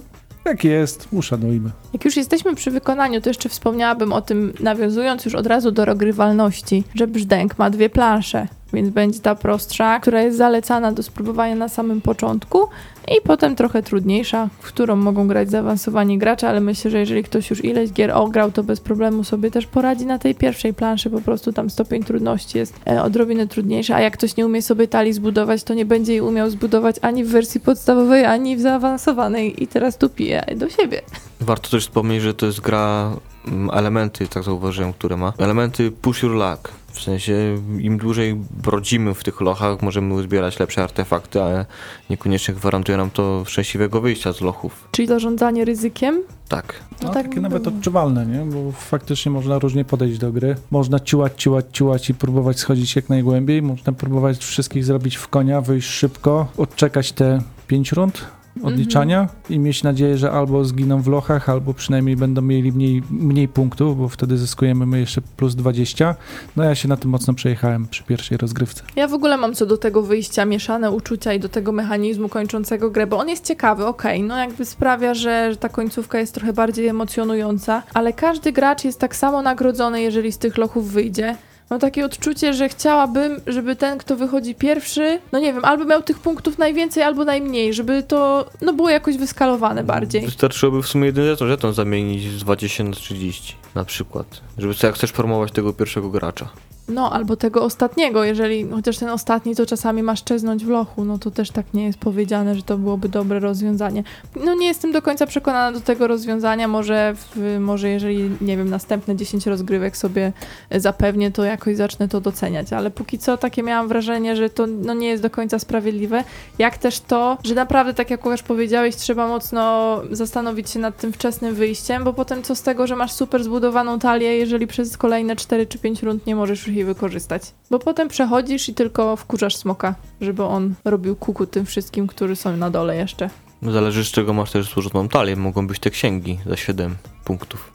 jak jest, uszanujmy. Jak już jesteśmy przy wykonaniu, to jeszcze wspomniałabym o tym, nawiązując już od razu do rogrywalności, że brzdęk ma dwie plansze, więc będzie ta prostsza, która jest zalecana do spróbowania na samym początku i potem trochę trudniejsza, w którą mogą grać zaawansowani gracze, ale myślę, że jeżeli ktoś już ileś gier ograł, to bez problemu sobie też poradzi na tej pierwszej planszy, po prostu tam stopień trudności jest e, odrobinę trudniejszy, a jak ktoś nie umie sobie talii zbudować, to nie będzie jej umiał zbudować ani w wersji podstawowej, ani w zaawansowanej i teraz tu piję do siebie. Warto też wspomnieć, że to jest gra mm, elementy, tak zauważyłem, które ma. Elementy push your luck. W sensie im dłużej brodzimy w tych lochach, możemy uzbierać lepsze artefakty, ale niekoniecznie gwarantuje nam to szczęśliwego wyjścia z lochów. Czyli zarządzanie ryzykiem. Tak. No, tak takie nawet odczuwalne, nie? Bo faktycznie można różnie podejść do gry. Można ciłać, ciłać, ciłać i próbować schodzić jak najgłębiej. Można próbować wszystkich zrobić w konia, wyjść szybko, odczekać te pięć rund odliczania i mieć nadzieję, że albo zginą w lochach, albo przynajmniej będą mieli mniej, mniej punktów, bo wtedy zyskujemy my jeszcze plus 20. No ja się na tym mocno przejechałem przy pierwszej rozgrywce. Ja w ogóle mam co do tego wyjścia mieszane uczucia i do tego mechanizmu kończącego grę, bo on jest ciekawy, okej, no jakby sprawia, że ta końcówka jest trochę bardziej emocjonująca, ale każdy gracz jest tak samo nagrodzony, jeżeli z tych lochów wyjdzie. Mam takie odczucie, że chciałabym, żeby ten, kto wychodzi pierwszy, no nie wiem, albo miał tych punktów najwięcej, albo najmniej, żeby to no, było jakoś wyskalowane bardziej. Wystarczyłoby w sumie jeden żeton, żeton zamienić z 20 na 30 na przykład. Żeby jak chcesz formować tego pierwszego gracza. No, albo tego ostatniego, jeżeli chociaż ten ostatni to czasami masz czeznąć w lochu, no to też tak nie jest powiedziane, że to byłoby dobre rozwiązanie. No nie jestem do końca przekonana do tego rozwiązania, może, w, może jeżeli, nie wiem, następne 10 rozgrywek sobie zapewnię, to jakoś zacznę to doceniać, ale póki co takie miałam wrażenie, że to no, nie jest do końca sprawiedliwe, jak też to, że naprawdę, tak jak Łukasz powiedziałeś, trzeba mocno zastanowić się nad tym wczesnym wyjściem, bo potem co z tego, że masz super zbudowaną talię, jeżeli przez kolejne 4 czy 5 rund nie możesz już wykorzystać. Bo potem przechodzisz i tylko wkurzasz smoka, żeby on robił kuku tym wszystkim, którzy są na dole jeszcze. No Zależy z czego masz też złożoną talię. Mogą być te księgi za 7 punktów.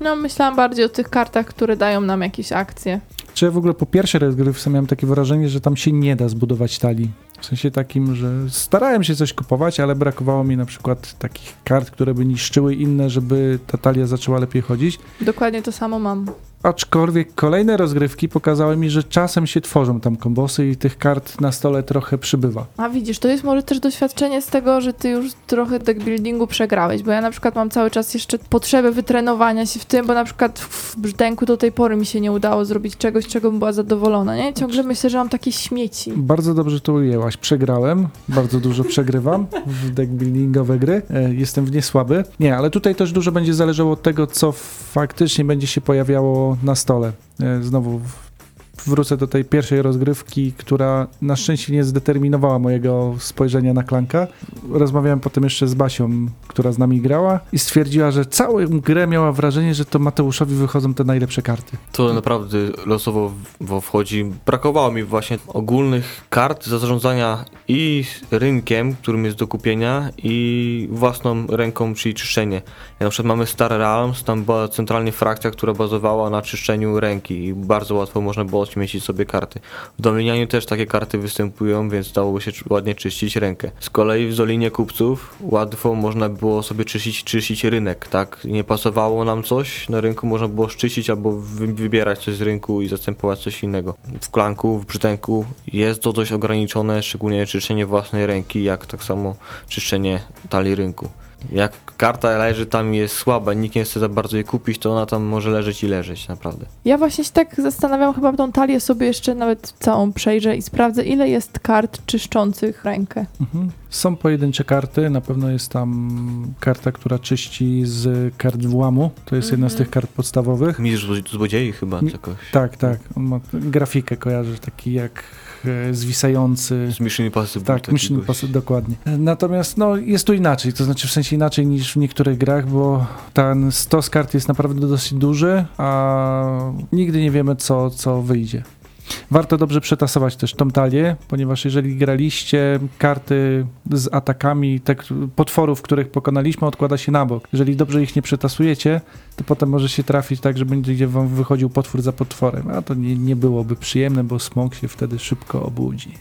No, myślałam bardziej o tych kartach, które dają nam jakieś akcje. Czy ja w ogóle po pierwszej rozgrywce miałem takie wrażenie, że tam się nie da zbudować talii. W sensie takim, że starałem się coś kupować, ale brakowało mi na przykład takich kart, które by niszczyły inne, żeby ta talia zaczęła lepiej chodzić. Dokładnie to samo mam. Aczkolwiek kolejne rozgrywki pokazały mi, że czasem się tworzą tam kombosy i tych kart na stole trochę przybywa. A widzisz, to jest może też doświadczenie z tego, że ty już trochę deckbuildingu przegrałeś, bo ja na przykład mam cały czas jeszcze potrzebę wytrenowania się w tym, bo na przykład w brzdęku do tej pory mi się nie udało zrobić czegoś, czego bym była zadowolona, nie? Ciągle myślę, że mam takie śmieci. Bardzo dobrze to ujęłaś. Przegrałem, bardzo dużo przegrywam w deckbuildingowe gry. E, Jestem w nie słaby. Nie, ale tutaj też dużo będzie zależało od tego, co faktycznie będzie się pojawiało na stole. E, Znowu wrócę do tej pierwszej rozgrywki, która na szczęście nie zdeterminowała mojego spojrzenia na klanka. Rozmawiałem potem jeszcze z Basią, która z nami grała i stwierdziła, że całą grę miała wrażenie, że to Mateuszowi wychodzą te najlepsze karty. To naprawdę losowo wchodzi. Brakowało mi właśnie ogólnych kart do zarządzania i rynkiem, którym jest do kupienia, i własną ręką, czyli czyszczenie. Na przykład mamy Star Realms, tam była centralnie frakcja, która bazowała na czyszczeniu ręki i bardzo łatwo można było śmiecić sobie karty. W Dominianie też takie karty występują, więc dało się czy- ładnie czyścić rękę. Z kolei w Zolinie Kupców łatwo można było sobie czyścić, czyścić rynek, tak? Nie pasowało nam coś na rynku, można było szczycić albo wy- wybierać coś z rynku i zastępować coś innego. W klanku, w brzdęku jest to dość ograniczone, szczególnie czyszczenie własnej ręki, jak tak samo czyszczenie talii rynku. Jak karta leży tam i jest słaba, nikt nie chce za bardzo jej kupić, to ona tam może leżeć i leżeć, naprawdę. Ja właśnie się tak zastanawiam, chyba tą talię sobie jeszcze nawet całą przejrzę i sprawdzę, ile jest kart czyszczących rękę. Mhm. Są pojedyncze karty, na pewno jest tam karta, która czyści z kart włamu. To jest jedna z Mhm. tych kart podstawowych. Mistrz zło- złodziei chyba, Mi- jakoś. Tak, tak. On ma grafikę, kojarzy taki jak zwisający. Z Mission Impossible. Tak, Mission. Impossible, dokładnie. Natomiast no, jest tu inaczej, to znaczy w sensie inaczej niż w niektórych grach, bo ten stos kart jest naprawdę dosyć duży, a nigdy nie wiemy, co, co wyjdzie. Warto dobrze przetasować też tą talię, ponieważ jeżeli graliście karty z atakami te, potworów, których pokonaliśmy, odkłada się na bok. Jeżeli dobrze ich nie przetasujecie, to potem może się trafić tak, że będzie wam wychodził potwór za potworem, a to nie, nie byłoby przyjemne, bo smok się wtedy szybko obudzi.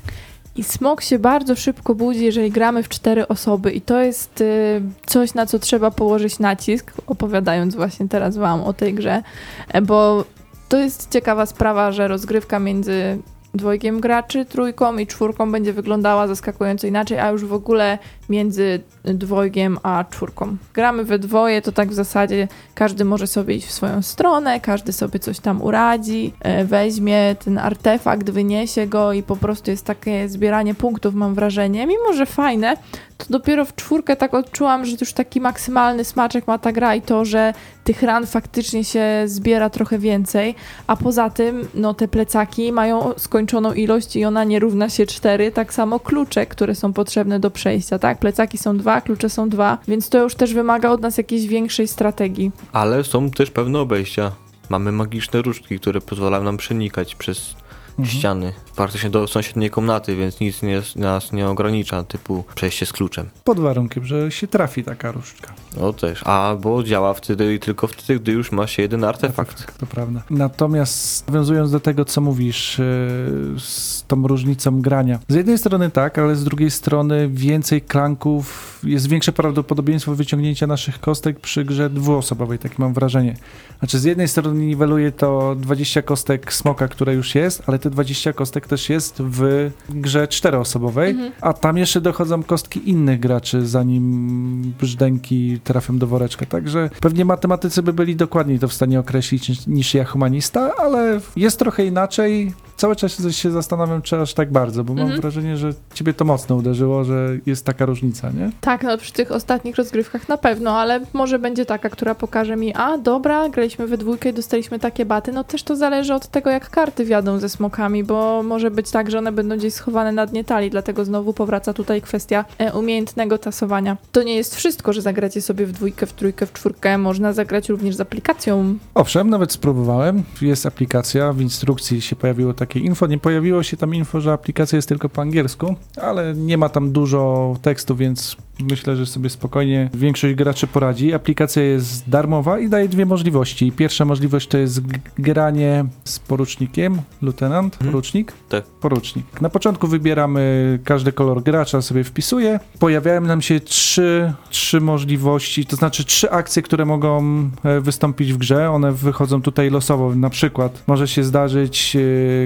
I smok się bardzo szybko budzi, jeżeli gramy w cztery osoby i to jest y, coś, na co trzeba położyć nacisk, opowiadając właśnie teraz wam o tej grze, e, bo to jest ciekawa sprawa, że rozgrywka między dwojgiem graczy, trójką i czwórką będzie wyglądała zaskakująco inaczej, a już w ogóle między dwojgiem a czwórką. Gramy we dwoje, to tak w zasadzie każdy może sobie iść w swoją stronę, każdy sobie coś tam uradzi, e, weźmie ten artefakt, wyniesie go i po prostu jest takie zbieranie punktów, mam wrażenie. Mimo, że fajne, to dopiero w czwórkę tak odczułam, że już taki maksymalny smaczek ma ta gra i to, że tych ran faktycznie się zbiera trochę więcej, a poza tym, no te plecaki mają skończoną ilość i ona nie równa się cztery, tak samo klucze, które są potrzebne do przejścia, tak? Plecaki są dwa, klucze są dwa, więc to już też wymaga od nas jakiejś większej strategii. Ale są też pewne obejścia. Mamy magiczne różdżki, które pozwalają nam przenikać przez Mhm. ściany. Praktycznie do sąsiedniej komnaty, więc nic nie, nas nie ogranicza, typu przejście z kluczem. Pod warunkiem, że się trafi taka różdżka. No też. Albo działa wtedy i tylko wtedy, gdy już ma się jeden artefakt. To prawda. Natomiast nawiązując do tego, co mówisz yy, z tą różnicą grania. Z jednej strony tak, ale z drugiej strony więcej klanków, jest większe prawdopodobieństwo wyciągnięcia naszych kostek przy grze dwuosobowej, takie mam wrażenie. Znaczy z jednej strony niweluje to 20 kostek smoka, które już jest, ale te 20 kostek też jest w grze czteroosobowej, Mhm. a tam jeszcze dochodzą kostki innych graczy, zanim brzdęki trafią do woreczka. Także pewnie matematycy by byli dokładniej to w stanie określić niż ja humanista, ale jest trochę inaczej. Cały czas się zastanawiam, czy aż tak bardzo, bo mam Mhm. wrażenie, że ciebie to mocno uderzyło, że jest taka różnica, nie? Tak, no przy tych ostatnich rozgrywkach na pewno, ale może będzie taka, która pokaże mi, a dobra, graliśmy we dwójkę i dostaliśmy takie baty. No też to zależy od tego, jak karty wiadą ze smokami, bo może być tak, że one będą gdzieś schowane na dnie talii, dlatego znowu powraca tutaj kwestia e, umiejętnego tasowania. To nie jest wszystko, że zagracie sobie w dwójkę, w trójkę, w czwórkę, można zagrać również z aplikacją. Owszem, nawet spróbowałem. Jest aplikacja, w instrukcji się pojawiło takie info. Nie pojawiło się tam info, że aplikacja jest tylko po angielsku, ale nie ma tam dużo tekstu, więc myślę, że sobie spokojnie większość graczy poradzi. Aplikacja jest darmowa i daje dwie możliwości. Pierwsza możliwość to jest granie z porucznikiem, lutenant, Mhm. porucznik? Tak. Porucznik. Na początku wybieramy każdy kolor gracza, sobie wpisuję. Pojawiają nam się trzy, trzy możliwości, to znaczy trzy akcje, które mogą e, wystąpić w grze. One wychodzą tutaj losowo. Na przykład może się zdarzyć e,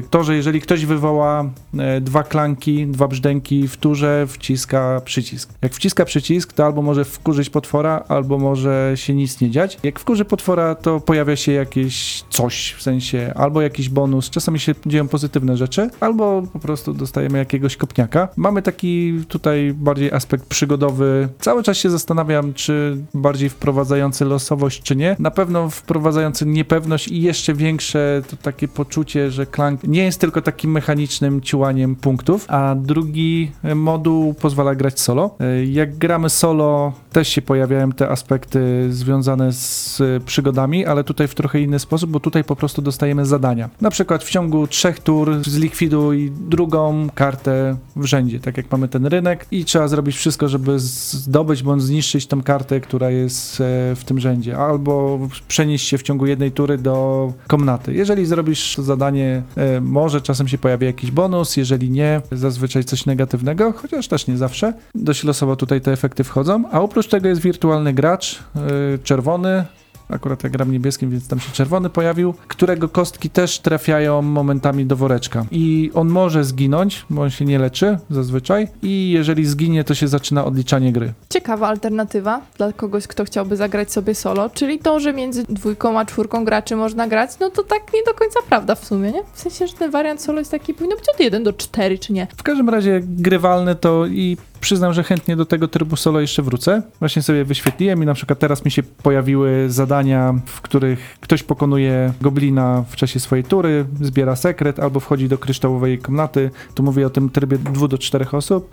to, że jeżeli ktoś wywoła e, dwa klanki, dwa brzdęki w turze, wciska przycisk. Jak wciska przycisk, to albo może wkurzyć potwora, albo może się nic nie dziać. Jak wkurzy potwora, to pojawia się jakieś coś, w sensie albo jakiś bonus, czasami się dzieją pozytywne rzeczy, albo po prostu dostajemy jakiegoś kopniaka. Mamy taki tutaj bardziej aspekt przygodowy. Cały czas się zastanawiam, czy bardziej wprowadzający losowość, czy nie. Na pewno wprowadzający niepewność i jeszcze większe to takie poczucie, że Clank nie jest tylko takim mechanicznym ciułaniem punktów, a drugi moduł pozwala grać solo. E, Jak gramy solo, też się pojawiają te aspekty związane z e, przygodami, ale tutaj w trochę inny sposób, bo tutaj po prostu dostajemy zadania. Na przykład w ciągu trzech tur zlikwiduj drugą kartę w rzędzie, tak jak mamy ten rynek i trzeba zrobić wszystko, żeby zdobyć bądź zniszczyć tą kartę, która jest e, w tym rzędzie, albo przenieść się w ciągu jednej tury do komnaty. Jeżeli zrobisz zadanie, e, może czasem się pojawi jakiś bonus, jeżeli nie, zazwyczaj coś negatywnego, chociaż też nie zawsze. Dość losowo tutaj te efekty wchodzą, a oprócz tego jest wirtualny gracz, e, czerwony, Akurat ja gram niebieskim, więc tam się czerwony pojawił, którego kostki też trafiają momentami do woreczka. I on może zginąć, bo on się nie leczy zazwyczaj. I jeżeli zginie, to się zaczyna odliczanie gry. Ciekawa alternatywa dla kogoś, kto chciałby zagrać sobie solo, czyli to, że między dwójką a czwórką graczy można grać, no to tak nie do końca prawda w sumie, nie? W sensie, że ten wariant solo jest taki, powinno być od 1 do 4, czy nie? W każdym razie grywalne to i przyznam, że chętnie do tego trybu solo jeszcze wrócę. Właśnie sobie wyświetliłem i na przykład teraz mi się pojawiły zadania, w których ktoś pokonuje goblina w czasie swojej tury, zbiera sekret albo wchodzi do kryształowej komnaty. Tu mówię o tym trybie dwu do czterech osób.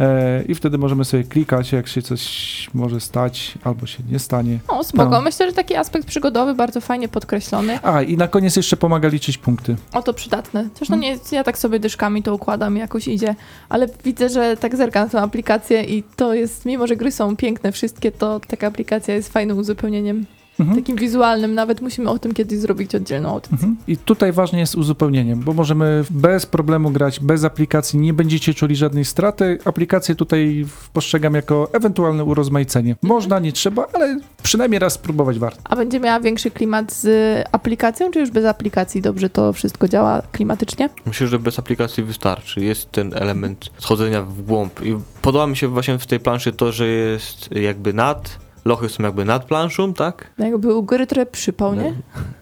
E, I wtedy możemy sobie klikać, jak się coś może stać albo się nie stanie. O, spoko. No. Myślę, że taki aspekt przygodowy bardzo fajnie podkreślony. A, i na koniec jeszcze pomaga liczyć punkty. O, to przydatne. Zresztą Hmm. nie, ja tak sobie dyszkami to układam, jakoś idzie, ale widzę, że tak zerkam na tę aplikację i to jest, mimo że gry są piękne wszystkie, to taka aplikacja jest fajnym uzupełnieniem, Mhm. takim wizualnym, nawet musimy o tym kiedyś zrobić oddzielną audycję. Mhm. I tutaj ważne jest uzupełnienie, bo możemy bez problemu grać bez aplikacji, nie będziecie czuli żadnej straty. Aplikację tutaj postrzegam jako ewentualne urozmaicenie. Można, nie trzeba, ale przynajmniej raz spróbować warto. A będzie miała większy klimat z aplikacją, czy już bez aplikacji dobrze to wszystko działa klimatycznie? Myślę, że bez aplikacji wystarczy. Jest ten element schodzenia w głąb. I podoba mi się właśnie w tej planszy to, że jest jakby nad, lochy są jakby nad planszą, tak? No jakby u góry trochę przypał, nie?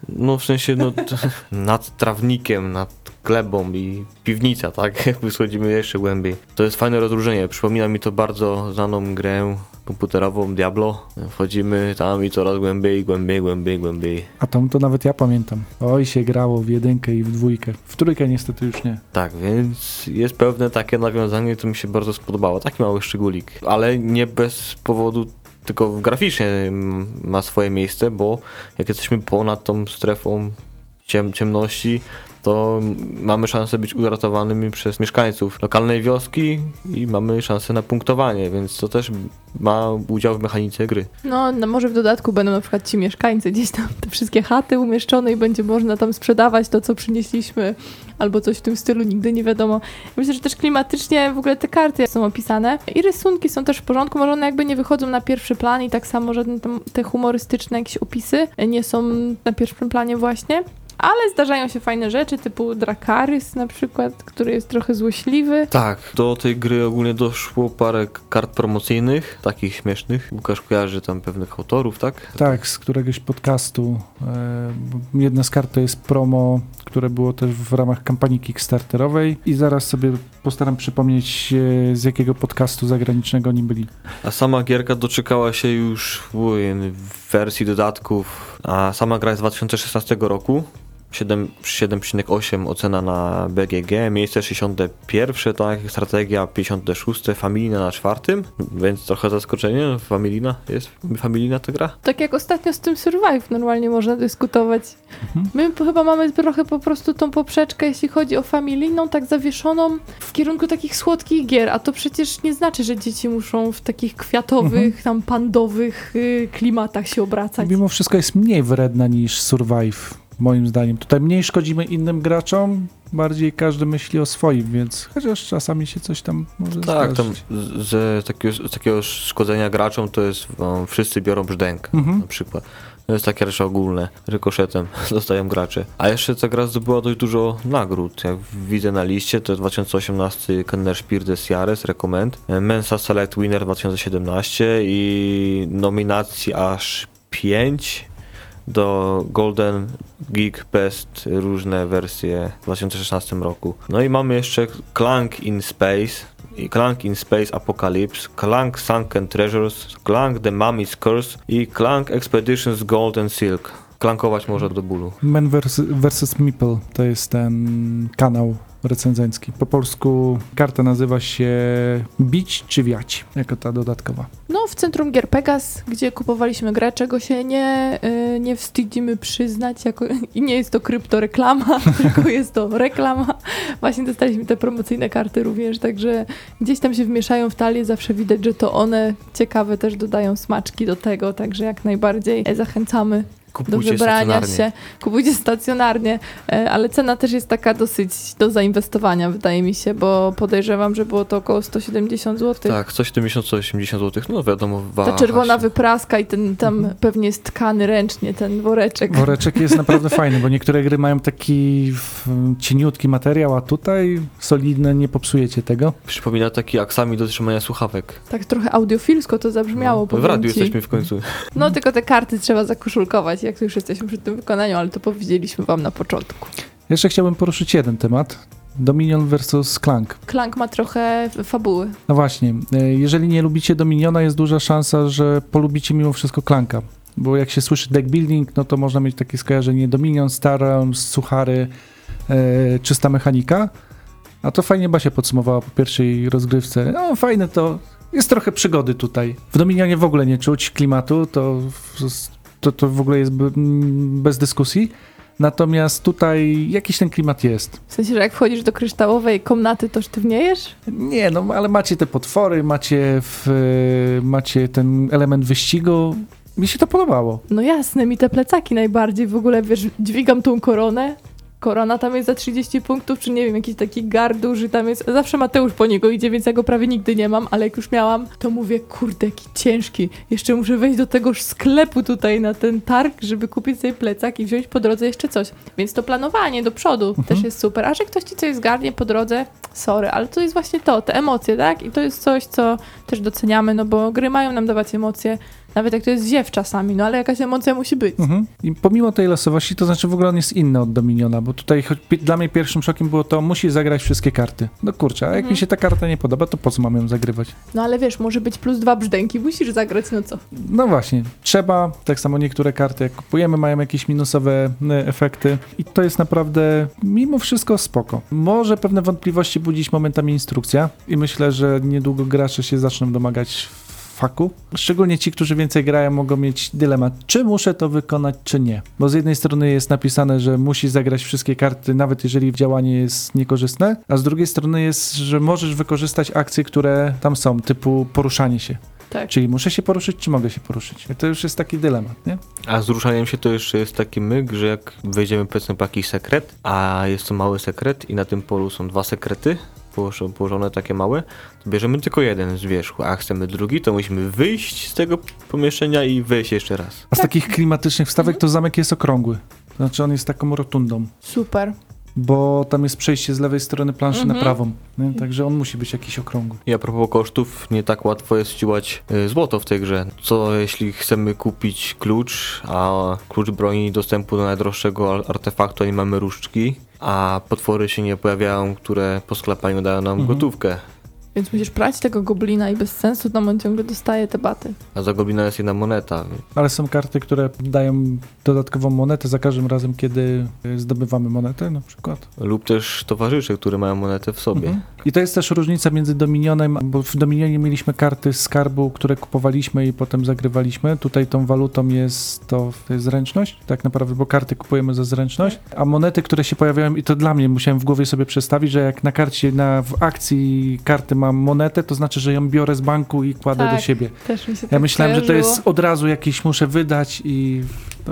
No w sensie no, nad trawnikiem, nad glebą i piwnica, tak? Jakby schodzimy jeszcze głębiej. To jest fajne rozróżnienie. Przypomina mi to bardzo znaną grę komputerową Diablo. Wchodzimy tam i coraz głębiej, głębiej, głębiej, głębiej. A tam to nawet ja pamiętam. Oj, się grało w jedynkę i w dwójkę. W trójkę niestety już nie. Tak, więc jest pewne takie nawiązanie, to mi się bardzo spodobało. Taki mały szczególik, ale nie bez powodu, tylko graficznie mm, ma swoje miejsce, bo jak jesteśmy ponad tą strefą ciem ciemności, to mamy szansę być uratowanymi przez mieszkańców lokalnej wioski i mamy szansę na punktowanie, więc to też ma udział w mechanice gry. No, no może w dodatku będą na przykład ci mieszkańcy gdzieś tam, te wszystkie chaty umieszczone i będzie można tam sprzedawać to, co przynieśliśmy, albo coś w tym stylu, nigdy nie wiadomo. Myślę, że też klimatycznie w ogóle te karty są opisane i rysunki są też w porządku, może one jakby nie wychodzą na pierwszy plan i tak samo żadne te humorystyczne jakieś opisy nie są na pierwszym planie właśnie. Ale zdarzają się fajne rzeczy, typu Dracarys na przykład, który jest trochę złośliwy. Tak, do tej gry ogólnie doszło parę kart promocyjnych, takich śmiesznych. Łukasz kojarzy tam pewnych autorów, tak? Tak, z któregoś podcastu. E, jedna z kart to jest promo, które było też w ramach kampanii Kickstarterowej i zaraz sobie postaram przypomnieć e, z jakiego podcastu zagranicznego oni byli. A sama gierka doczekała się już w wersji dodatków, a sama gra jest z 2016 roku. 7 7,8 ocena na BGG, miejsce 61, tak, strategia 56, familijna na czwartym, więc trochę zaskoczenie, familijna jest, familijna ta gra? Tak jak ostatnio z tym Survive normalnie można dyskutować. My p- chyba mamy chyba po prostu tą poprzeczkę, jeśli chodzi o familijną, tak zawieszoną w kierunku takich słodkich gier, a to przecież nie znaczy, że dzieci muszą w takich kwiatowych, tam pandowych y, klimatach się obracać. Mimo wszystko jest mniej wredna niż Survive, moim zdaniem. Tutaj mniej szkodzimy innym graczom, bardziej każdy myśli o swoim, więc chociaż czasami się coś tam może Tak, tam z, z, takiego, z takiego szkodzenia graczom to jest, um, wszyscy biorą brzdęk Mhm. na przykład. To jest takie rzeczy ogólne, rykoszetem dostają gracze. A jeszcze ta gra zdobyła dość dużo nagród. Jak widzę na liście, to 2018 Kenner Spiel des Jahres, Recommend, Mensa Select Winner 2017 i nominacji aż 5 do Golden Geek Best różne wersje w 2016 roku. No i mamy jeszcze Clank in Space, Clank in Space Apocalypse, Clank Sunken Treasures, Clank The Mummy's Curse i Clank Expeditions Gold and Silk. Klankować może do bólu. Men vs. Meeple to jest ten kanał recenzencki. Po polsku karta nazywa się Bić czy Wiać, jako ta dodatkowa. No, w centrum gier Pegas, gdzie kupowaliśmy grę, czego się nie, y, nie wstydzimy przyznać, jako, i nie jest to kryptoreklama, tylko jest to reklama. Właśnie dostaliśmy te promocyjne karty również, także gdzieś tam się wmieszają w talię, zawsze widać, że to one ciekawe też dodają smaczki do tego, także jak najbardziej e, zachęcamy do Kupujcie wybrania się. Kupujcie stacjonarnie, e, ale cena też jest taka dosyć do zainwestowania, wydaje mi się, bo podejrzewam, że było to około 170 zł. Tak, coś w tym miesiącu 80 zł, no wiadomo, Ta waha czerwona się. wypraska i ten tam Mhm. pewnie jest tkany ręcznie, ten woreczek. Woreczek jest naprawdę fajny, bo niektóre gry mają taki cieniutki materiał, a tutaj solidne, nie popsujecie tego. Przypomina taki aksami do trzymania słuchawek. Tak trochę audiofilsko to zabrzmiało, no, w radiu ci. jesteśmy w końcu. No tylko te karty trzeba zakoszulkować, jak to już jesteśmy przy tym wykonaniu, ale to powiedzieliśmy wam na początku. Jeszcze chciałbym poruszyć jeden temat. Dominion versus Clank. Klank ma trochę fabuły. No właśnie, e, jeżeli nie lubicie Dominiona, jest duża szansa, że polubicie mimo wszystko Clanka. Bo jak się słyszy deck building, no to można mieć takie skojarzenie Dominion, Star Realms, Suchary, e, czysta mechanika. A to fajnie Basia podsumowała po pierwszej rozgrywce. No fajne to, jest trochę przygody tutaj. W Dominionie w ogóle nie czuć klimatu, to, to, to w ogóle jest be- bez dyskusji. Natomiast tutaj jakiś ten klimat jest. W sensie, że jak wchodzisz do kryształowej komnaty, to sztywniejesz? Nie, no ale macie te potwory, macie, w, macie ten element wyścigu. Mi się to podobało. No jasne, mi te plecaki najbardziej w ogóle, wiesz, dźwigam tą koronę. Korona tam jest za 30 punktów, czy nie wiem, jakiś taki gard duży tam jest. Zawsze Mateusz po niego idzie, więc ja go prawie nigdy nie mam, ale jak już miałam, to mówię, kurde, jaki ciężki. Jeszcze muszę wejść do tego sklepu tutaj na ten targ, żeby kupić sobie plecak i wziąć po drodze jeszcze coś. Więc to planowanie do przodu też jest super. A że ktoś ci coś zgarnie po drodze, sorry, ale to jest właśnie to, te emocje, tak? I to jest coś, co też doceniamy, no bo gry mają nam dawać emocje, nawet jak to jest ziew czasami, no ale jakaś emocja musi być. Mhm. I pomimo tej losowości, to znaczy w ogóle on jest inny od Dominiona, bo tutaj choć dla mnie pierwszym szokiem było to, musi zagrać wszystkie karty. No kurczę, a jak Mhm. mi się ta karta nie podoba, to po co mam ją zagrywać? No ale wiesz, może być plus dwa brzdęki, musisz zagrać, no co? No właśnie, trzeba, tak samo niektóre karty jak kupujemy mają jakieś minusowe e, efekty i to jest naprawdę mimo wszystko spoko. Może pewne wątpliwości budzić momentami instrukcja i myślę, że niedługo gracze się zaczną domagać faku. Szczególnie ci, którzy więcej grają, mogą mieć dylemat, czy muszę to wykonać, czy nie. Bo z jednej strony jest napisane, że musisz zagrać wszystkie karty, nawet jeżeli działanie jest niekorzystne, a z drugiej strony jest, że możesz wykorzystać akcje, które tam są, typu poruszanie się. Tak. Czyli muszę się poruszyć, czy mogę się poruszyć? I to już jest taki dylemat, nie? A z ruszaniem się to jeszcze jest taki myk, że jak wejdziemy powiedzmy po jakiś sekret, a jest to mały sekret i na tym polu są dwa sekrety, położone, takie małe, to bierzemy tylko jeden z wierzchu, a chcemy drugi, to musimy wyjść z tego pomieszczenia i wejść jeszcze raz. A z takich klimatycznych wstawek to zamek jest okrągły. To znaczy on jest taką rotundą, Super. bo tam jest przejście z lewej strony planszy na Mhm. prawą, nie? także on musi być jakiś okrągły. I a propos kosztów, nie tak łatwo jest ściułać y, złoto w tej grze. Co jeśli chcemy kupić klucz, a klucz broni dostępu do najdroższego ar- artefaktu, a nie mamy różdżki, a potwory się nie pojawiają, które po sklepaniu dają nam Mhm. gotówkę. Więc musisz brać tego goblina i bez sensu tam on ciągle dostaje te baty. A za goblina jest jedna moneta. Ale są karty, które dają dodatkową monetę za każdym razem, kiedy y, zdobywamy monetę na przykład. Lub też towarzysze, które mają monetę w sobie. Mhm. I to jest też różnica między Dominionem, bo w Dominionie mieliśmy karty skarbu, które kupowaliśmy i potem zagrywaliśmy. Tutaj tą walutą jest to, zręczność, tak naprawdę, bo karty kupujemy za zręczność, a monety, które się pojawiają, i to dla mnie musiałem w głowie sobie przestawić, że jak na karcie, na, w akcji karty mam monetę, to znaczy, że ją biorę z banku i kładę Tak, do siebie. Też mi się Ja tak myślałem, że to kojarzyło. jest od razu jakieś muszę wydać i...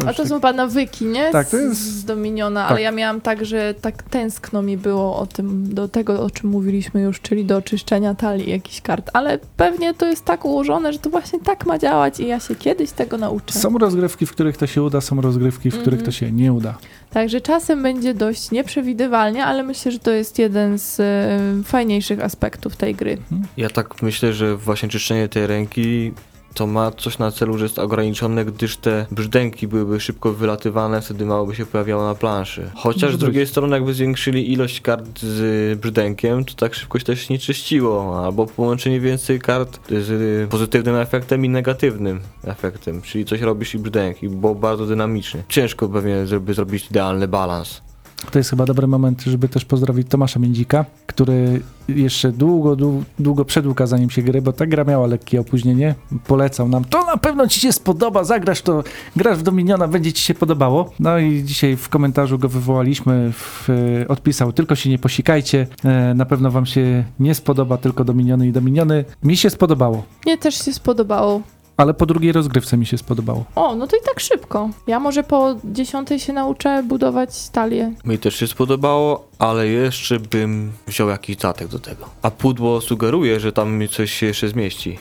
A to tak- są pana nawyki, nie? Tak, to jest- Z Dominiona, tak. ale ja miałam tak, że tak tęskno mi było o tym, do tego, o czym mówiliśmy już, czyli do oczyszczenia talii jakichś kart. Ale pewnie to jest tak ułożone, że to właśnie tak ma działać i ja się kiedyś tego nauczę. Są rozgrywki, w których to się uda, są rozgrywki, w których Mhm. to się nie uda. Także czasem będzie dość nieprzewidywalnie, ale myślę, że to jest jeden z e, fajniejszych aspektów tej gry. Ja tak myślę, że właśnie czyszczenie tej ręki to ma coś na celu, że jest ograniczone, gdyż te brzdęki byłyby szybko wylatywane, wtedy mało by się pojawiało na planszy. Chociaż z drugiej strony jakby zwiększyli ilość kart z brzdękiem, to tak szybko się też nie czyściło, albo połączenie więcej kart z pozytywnym efektem i negatywnym efektem, czyli coś robisz i brzdęk, i było bardzo dynamiczny. Ciężko pewnie żeby zrobić idealny balans. To jest chyba dobry moment, żeby też pozdrowić Tomasza Międzika, który jeszcze długo, długo, długo przed ukazaniem się gry, bo ta gra miała lekkie opóźnienie, polecał nam, to na pewno ci się spodoba, zagrasz to, grasz w Dominiona, będzie ci się podobało. No i dzisiaj w komentarzu go wywołaliśmy, w, odpisał, tylko się nie posikajcie, e, na pewno wam się nie spodoba tylko Dominiony i Dominiony. Mi się spodobało, Mnie też się spodobało. Ale po drugiej rozgrywce mi się spodobało. O, no to i tak szybko. Ja może po dziesiątej się nauczę budować talię. Mi też się spodobało, ale jeszcze bym wziął jakiś dodatek do tego. A pudło sugeruje, że tam mi coś się jeszcze zmieści.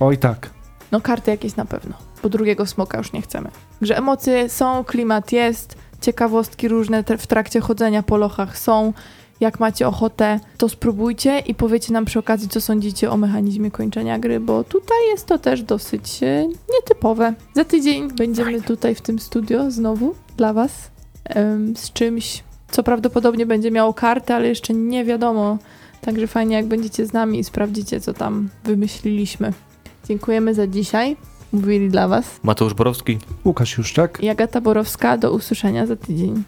Oj tak. No karty jakieś na pewno, bo drugiego smoka już nie chcemy. Że emocje są, klimat jest, ciekawostki różne te- w trakcie chodzenia po lochach są. Jak macie ochotę, to spróbujcie i powiecie nam przy okazji, co sądzicie o mechanizmie kończenia gry, bo tutaj jest to też dosyć e, nietypowe. Za tydzień będziemy tutaj w tym studio znowu dla Was z czymś, co prawdopodobnie będzie miało karty, ale jeszcze nie wiadomo. Także fajnie, jak będziecie z nami i sprawdzicie, co tam wymyśliliśmy. Dziękujemy za dzisiaj. Mówili dla Was Mateusz Borowski. Łukasz Juszczak. i Agata Borowska. Do usłyszenia za tydzień.